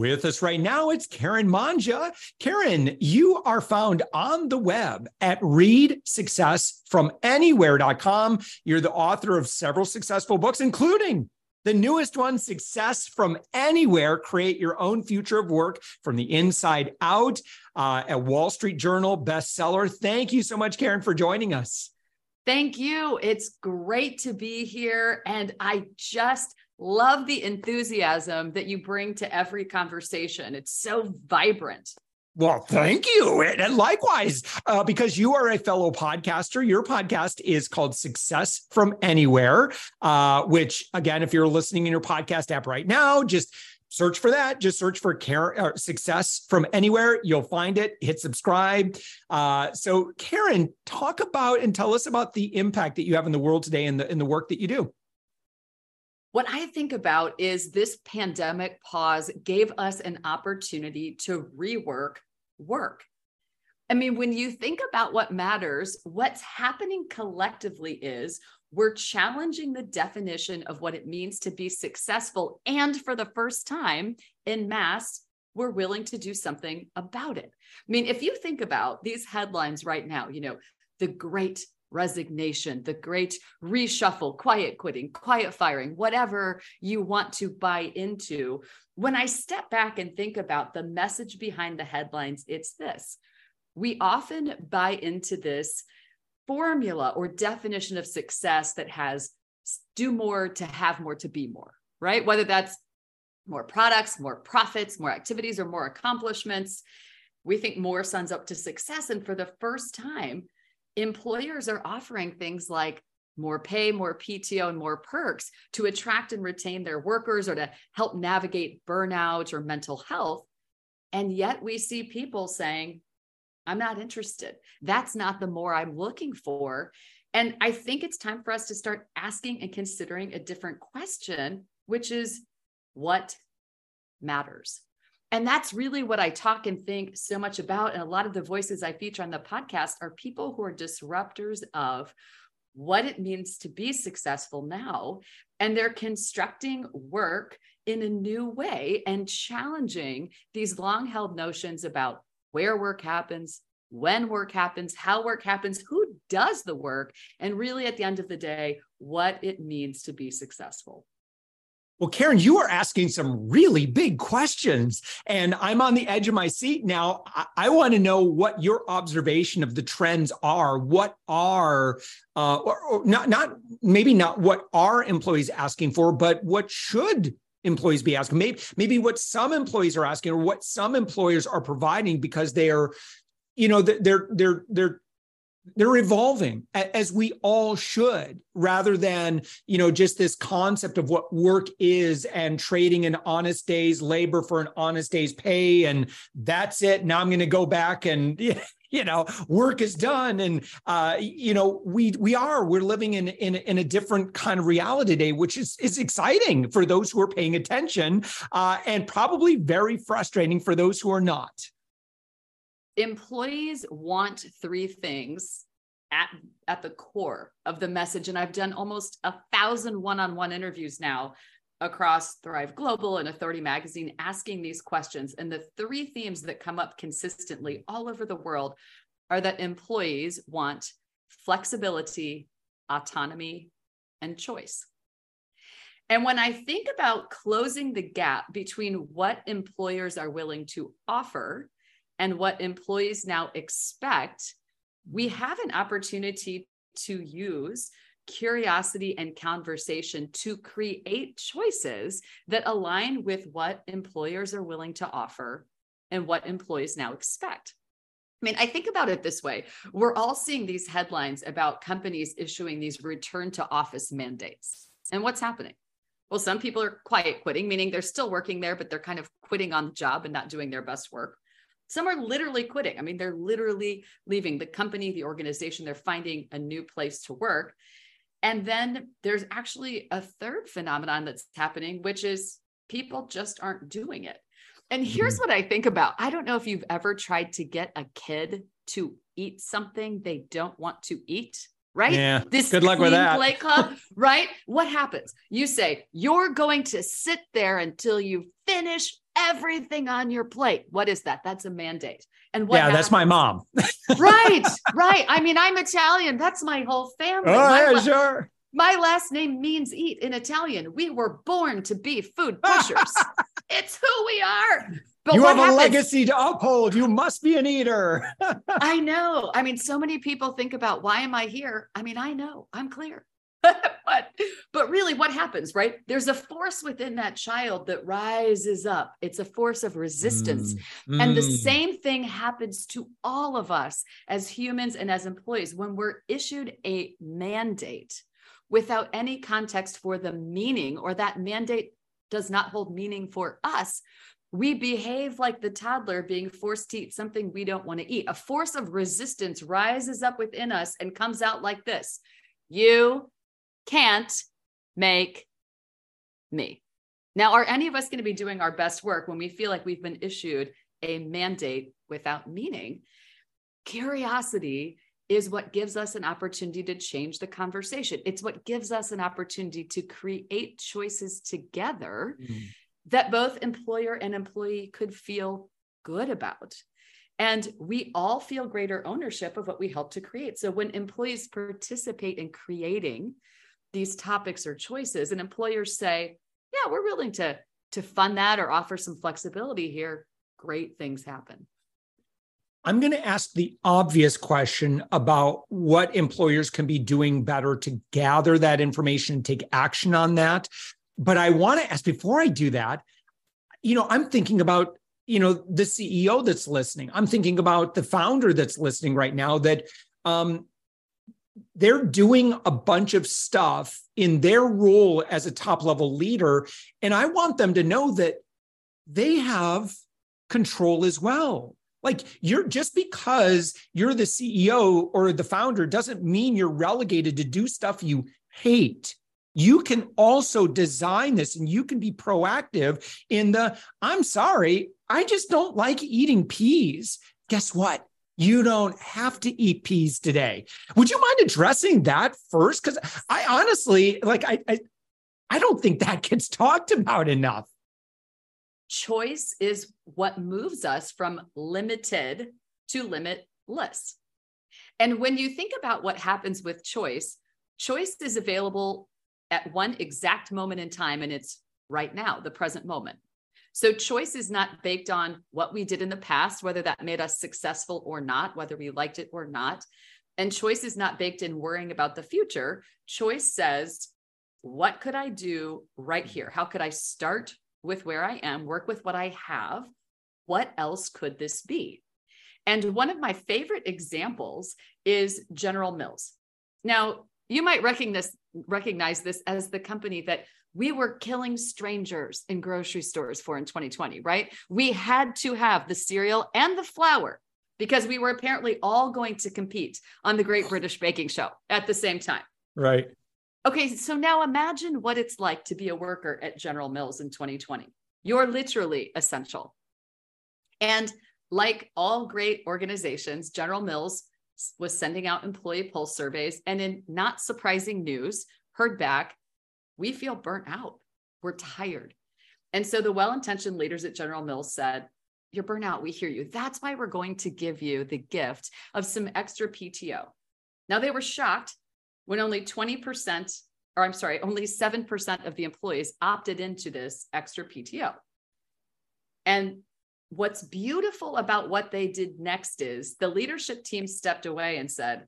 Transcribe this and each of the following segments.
With us right now, it's Karen Mangia. Karen, you are found on the web at readsuccessfromanywhere.com. You're the author of several successful books, including the newest one, Success from Anywhere Create Your Own Future of Work from the Inside Out, uh, a Wall Street Journal bestseller. Thank you so much, Karen, for joining us. Thank you. It's great to be here. And I just love the enthusiasm that you bring to every conversation. It's so vibrant. Well, thank you. And likewise, uh, because you are a fellow podcaster, your podcast is called Success from Anywhere, uh, which, again, if you're listening in your podcast app right now, just search for that. Just search for Karen, uh, Success from Anywhere. You'll find it. Hit subscribe. Uh, so, Karen, talk about and tell us about the impact that you have in the world today and the, in the work that you do. What I think about is this pandemic pause gave us an opportunity to rework work. I mean, when you think about what matters, what's happening collectively is we're challenging the definition of what it means to be successful. And for the first time in mass, we're willing to do something about it. I mean, if you think about these headlines right now, you know, the great resignation, the great reshuffle, quiet quitting, quiet firing, whatever you want to buy into. When I step back and think about the message behind the headlines, it's this. We often buy into this formula or definition of success that has do more to have more to be more, right? Whether that's more products, more profits, more activities, or more accomplishments. We think more sums up to success. And for the first time, employers are offering things like more pay, more PTO, and more perks to attract and retain their workers or to help navigate burnout or mental health. And yet we see people saying, I'm not interested. That's not the more I'm looking for. And I think it's time for us to start asking and considering a different question, which is what matters? And that's really what I talk and think so much about. And a lot of the voices I feature on the podcast are people who are disruptors of what it means to be successful now. And they're constructing work in a new way and challenging these long held notions about where work happens, when work happens, how work happens, who does the work, and really at the end of the day, what it means to be successful. Well, Karen, you are asking some really big questions, and I'm on the edge of my seat now. I, I want to know what your observation of the trends are. What are, uh, or, or not, not maybe not what are employees asking for, but what should employees be asking? Maybe, maybe what some employees are asking, or what some employers are providing because they are, you know, they're they're they're they're evolving as we all should rather than you know just this concept of what work is and trading an honest day's labor for an honest day's pay and that's it now i'm going to go back and you know work is done. And uh, you know we we are we're living in, in in a different kind of reality today which is is exciting for those who are paying attention uh, and probably very frustrating for those who are not employees want three things at, at the core of the message. And I've done almost a thousand one on one interviews now across Thrive Global and Authority Magazine asking these questions. And the three themes that come up consistently all over the world are that employees want flexibility, autonomy, and choice. And when I think about closing the gap between what employers are willing to offer and what employees now expect, we mm. have an opportunity to use curiosity and conversation to create choices that align with what employers are willing to offer and what employees now expect. I mean, I think about it this way. We're all seeing these headlines about companies issuing these return to office mandates. And what's happening? Well, some people are quiet quitting, meaning they're still working there, but they're kind of quitting on the job and not doing their best work. Some are literally quitting. I mean, they're literally leaving the company, the organization, they're finding a new place to work. And then there's actually a third phenomenon that's happening, which is people just aren't doing it. And here's mm-hmm. what I think about I don't know if you've ever tried to get a kid to eat something they don't want to eat. Right. Yeah. This good luck with that. Play club, right? What happens? You say, you're going to sit there until you finish everything on your plate. What is that? That's a mandate. And what yeah, happens? that's my mom. right, right. I mean, I'm Italian. That's my whole family. Oh, my yeah, sure. My last name means eat in Italian. We were born to be food pushers. it's who we are. But you have happens? a legacy to uphold. You must be an eater. I know. I mean, so many people think about why am I here? I mean, I know. I'm clear. but but really what happens right there's a force within that child that rises up it's a force of resistance mm, and the mm. same thing happens to all of us as humans and as employees when we're issued a mandate without any context for the meaning or that mandate does not hold meaning for us we behave like the toddler being forced to eat something we don't want to eat. A force of resistance rises up within us and comes out like this You can't make me. Now, are any of us going to be doing our best work when we feel like we've been issued a mandate without meaning? Curiosity is what gives us an opportunity to change the conversation. It's what gives us an opportunity to create choices together mm. That both employer and employee could feel good about. And we all feel greater ownership of what we help to create. So when employees participate in creating these topics or choices and employers say yeah we're willing to to fund that or offer some flexibility here great things happen i'm going to ask the obvious question about what employers can be doing better to gather that information and take action on that but i want to ask before i do that you know i'm thinking about you know the ceo that's listening i'm thinking about the founder that's listening right now that um, they're doing a bunch of stuff in their role as a top level leader. And I want them to know that they have control as well. Like you're just because you're the CEO or the founder doesn't mean you're relegated to do stuff you hate. You can also design this and you can be proactive in the I'm sorry, I just don't like eating peas. Guess what? you don't have to eat peas today. Would you mind addressing that first? Because I honestly, like, I, I, I don't think that gets talked about enough. Choice is what moves us from limited to limitless. And when you think about what happens with choice, choice is available at one exact moment in time, and it's right now, the present moment. So choice is not baked on what we did in the past, whether that made us successful or not, whether we liked it or not. And choice is not baked in worrying about the future. Choice says, what could I do right here? How could I start with where I am, work with what I have? What else could this be? And one of my favorite examples is General Mills. Now, you might recognize, recognize this as the company that we were killing strangers in grocery stores for in 2020, right? We had to have the cereal and the flour because we were apparently all going to compete on the Great British Baking Show at the same time. Right. Okay, so now imagine what it's like to be a worker at General Mills in 2020. You're literally essential. And like all great organizations, General Mills was sending out employee pulse surveys and in not surprising news, heard back we feel burnt out. We're tired. And so the well intentioned leaders at General Mills said, You're burnt out. We hear you. That's why we're going to give you the gift of some extra PTO. Now, they were shocked when only 20%, or I'm sorry, only 7% of the employees opted into this extra PTO. And what's beautiful about what they did next is the leadership team stepped away and said,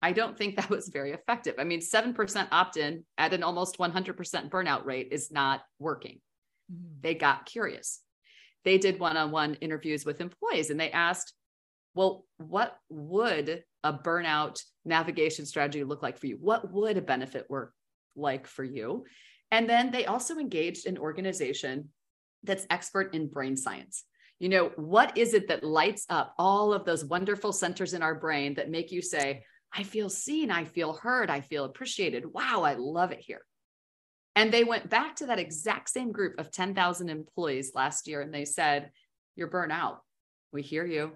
I don't think that was very effective. I mean, 7% opt in at an almost 100% burnout rate is not working. Mm-hmm. They got curious. They did one on one interviews with employees and they asked, well, what would a burnout navigation strategy look like for you? What would a benefit work like for you? And then they also engaged an organization that's expert in brain science. You know, what is it that lights up all of those wonderful centers in our brain that make you say, I feel seen, I feel heard, I feel appreciated. Wow, I love it here. And they went back to that exact same group of 10,000 employees last year and they said, You're burnt out. We hear you.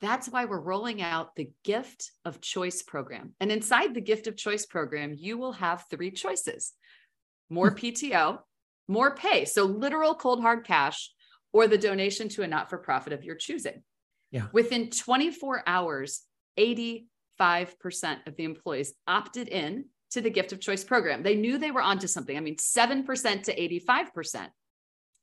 That's why we're rolling out the Gift of Choice program. And inside the Gift of Choice program, you will have three choices more hmm. PTO, more pay. So, literal cold hard cash, or the donation to a not for profit of your choosing. Yeah. Within 24 hours, 85% of the employees opted in to the gift of choice program. They knew they were onto something. I mean, 7% to 85%.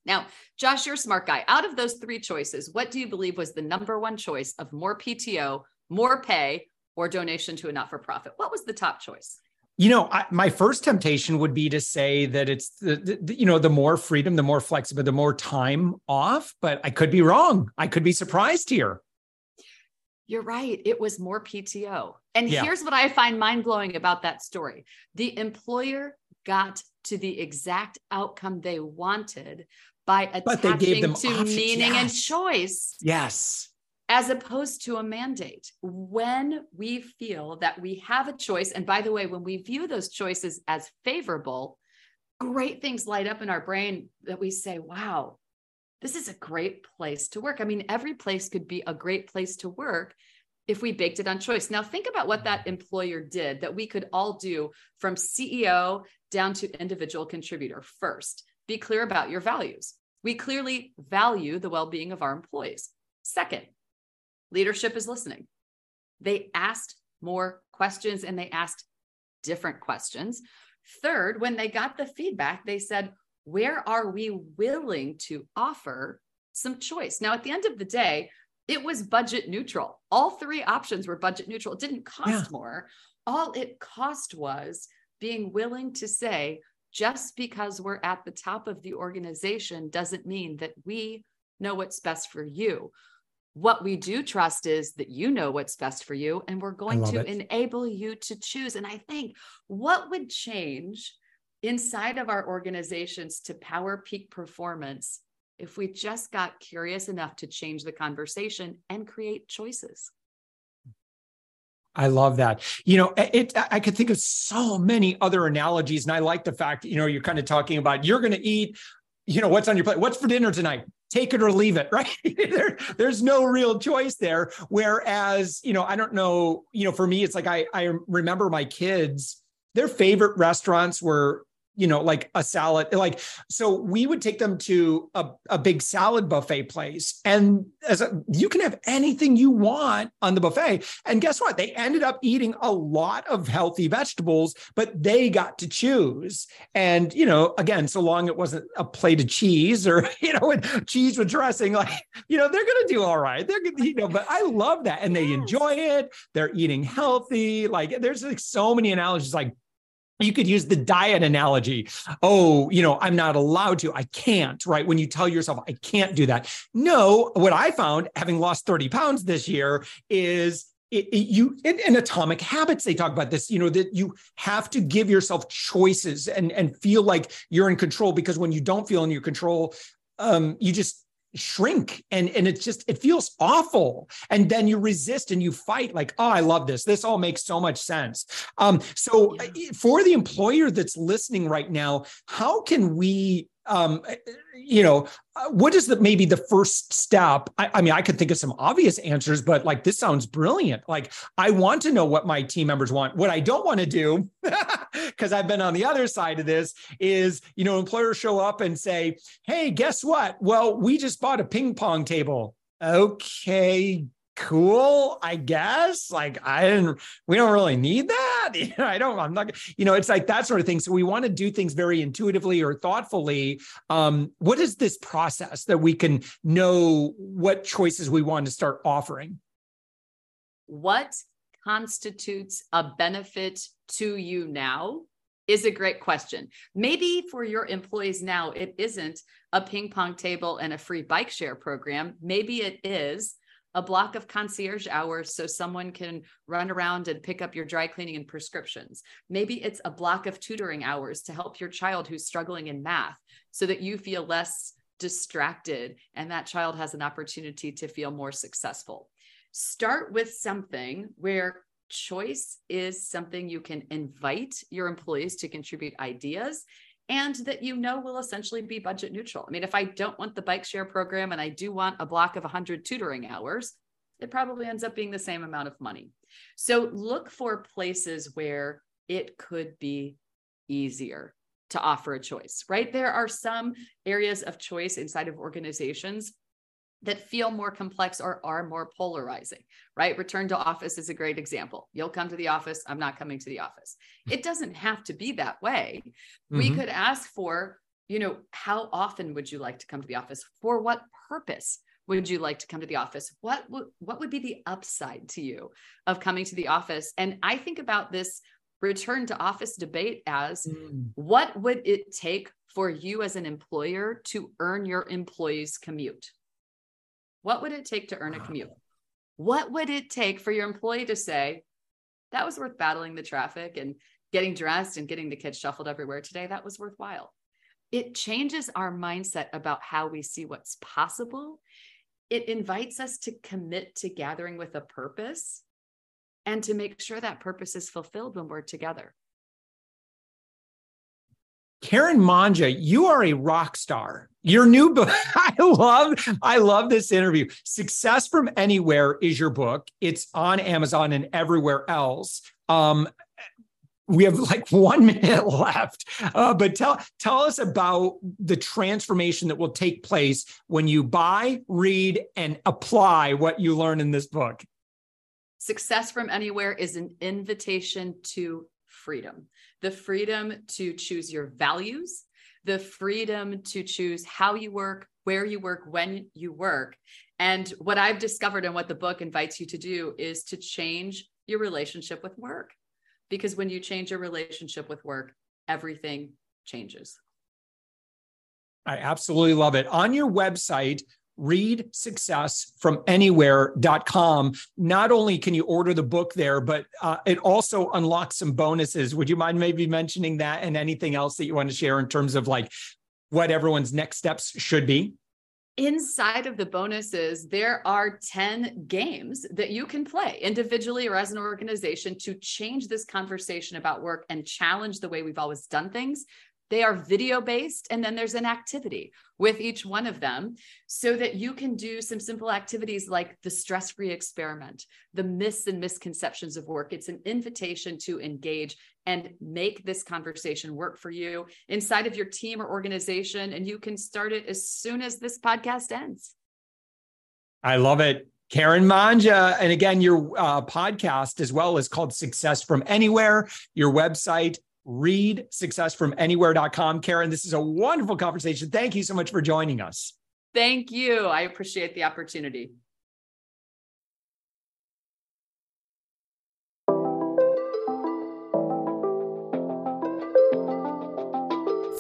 Now, Josh, you're a smart guy. Out of those three choices, what do you believe was the number one choice of more PTO, more pay, or donation to a not for profit? What was the top choice? You know I, my first temptation would be to say that it's the, the, you know the more freedom the more flexible the more time off but i could be wrong. I could be surprised here. You're right. It was more pto and yeah. here's what i find mind-blowing about that story. The employer got to the exact outcome they wanted by attaching to options. meaning yes. and choice. Yes as opposed to a mandate. When we feel that we have a choice, and by the way, when we view those choices as favorable, great things light up in our brain that we say, wow, this is a great place to work. I mean, every place could be a great place to work if we baked it on choice. Now, think about what that employer did that we could all do from CEO down to individual contributor first. Be clear about your values. We clearly value the well being of our employees. Second, leadership is listening. They asked more questions and they asked different questions. Third, when they got the feedback, they said, Where are we willing to offer some choice? Now, at the end of the day, it was budget neutral. All three options were budget neutral. It didn't cost yeah. more. All it cost was being willing to say, just because we're at the top of the organization doesn't mean that we know what's best for you what we do trust is that you know what's best for you and we're going to it. enable you to choose and i think what would change inside of our organizations to power peak performance if we just got curious enough to change the conversation and create choices I love that. You know, it, I could think of so many other analogies. And I like the fact, you know, you're kind of talking about you're going to eat, you know, what's on your plate? What's for dinner tonight? Take it or leave it, right? there, there's no real choice there. Whereas, you know, I don't know, you know, for me, it's like I, I remember my kids, their favorite restaurants were you know, like a salad. Like, so we would take them to a, a big salad buffet place. And as a, you can have anything you want on the buffet. And guess what? They ended up eating a lot of healthy vegetables, but they got to choose. And, you know, again, so long it wasn't a plate of cheese or, you know, cheese with dressing, like, you know, they're going to do all right. They're going to, you know, but I love that. And they enjoy it. They're eating healthy. Like, there's like so many analogies like you could use the diet analogy. Oh, you know, I'm not allowed to. I can't, right? When you tell yourself, I can't do that. No, what I found having lost 30 pounds this year is it, it, you in, in, atomic habits they talk about this you know that you have to give yourself choices and and feel like you're in control because when you don't feel in your control um you just shrink and and it's just it feels awful. And then you resist and you fight like oh i love this. This all makes so much sense. Um so yeah. for the employer that's listening right now how can we um, you know, uh, what is the maybe the first step? I, I, mean, I could think of some obvious answers, but like this sounds brilliant. Like I want to know what my team members want. What I don't want to do, because I've been on the other side of this, is you know, employers show up and say, "Hey, guess what? Well, we just bought a ping pong table." Okay, cool, I guess. Like I didn't, we don't really need that. You know, I don't, I'm not, you know, it's like that sort of thing. So we want to do things very intuitively or thoughtfully. Um, what is this process that we can know what choices we want to start offering? What constitutes a benefit to you now is a great question. Maybe for your employees now, it isn't a ping pong table and a free bike share program. Maybe it is a block of concierge hours so someone can run around and pick up your dry cleaning and prescriptions. Maybe it's a block of tutoring hours to help your child who's struggling in math so that you feel less distracted and that child has an opportunity to feel more successful. Start with something where choice is something you can invite your employees to contribute ideas and that you know will essentially be budget neutral. I mean, if I don't want the bike share program and I do want a block of 100 tutoring hours, it probably ends up being the same amount of money. So look for places where it could be easier to offer a choice, right? There are some areas of choice inside of organizations that feel more complex or are more polarizing, right? Return to office is a great example. You'll come to the office, I'm not coming to the office. It doesn't have to be that way. Mm-hmm. We could ask for, you know, how often would you like to come to the office? For what purpose? Would you like to come to the office? What would what would be the upside to you of coming to the office? And I think about this return to office debate as mm. what would it take for you as an employer to earn your employees commute? What would it take to earn a commute? What would it take for your employee to say, that was worth battling the traffic and getting dressed and getting the kids shuffled everywhere today? That was worthwhile. It changes our mindset about how we see what's possible. It invites us to commit to gathering with a purpose and to make sure that purpose is fulfilled when we're together. Karen Mangia, you are a rock star. Your new book, I love, I love this interview. Success from Anywhere is your book. It's on Amazon and everywhere else. Um, we have like one minute left, uh, but tell tell us about the transformation that will take place when you buy, read, and apply what you learn in this book. Success from Anywhere is an invitation to freedom the freedom to choose your values, the freedom to choose how you work, where you work, when you work. And what I've discovered and what the book invites you to do is to change your relationship with work. Because when you change your relationship with work, everything changes. I absolutely love it. On your website, read success from anywhere.com. Not only can you order the book there, but uh, it also unlocks some bonuses. Would you mind maybe mentioning that and anything else that you want to share in terms of like what everyone's next steps should be? Inside of the bonuses, there are 10 games that you can play individually or as an organization to change this conversation about work and challenge the way we've always done things they are video based, and then there's an activity with each one of them so that you can do some simple activities like the stress free experiment, the myths and misconceptions of work. It's an invitation to engage and make this conversation work for you inside of your team or organization. And you can start it as soon as this podcast ends. I love it. Karen Mangia. And again, your uh, podcast as well is called Success from Anywhere. Your website, read successfromanywhere.com. Karen, this is a wonderful conversation. Thank you so much for joining us. Thank you. I appreciate the opportunity.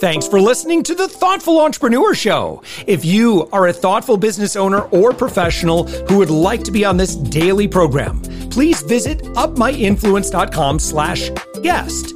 Thanks for listening to the Thoughtful Entrepreneur Show. If you are a thoughtful business owner or professional who would like to be on this daily program, please visit upmyinfluence.com slash guest.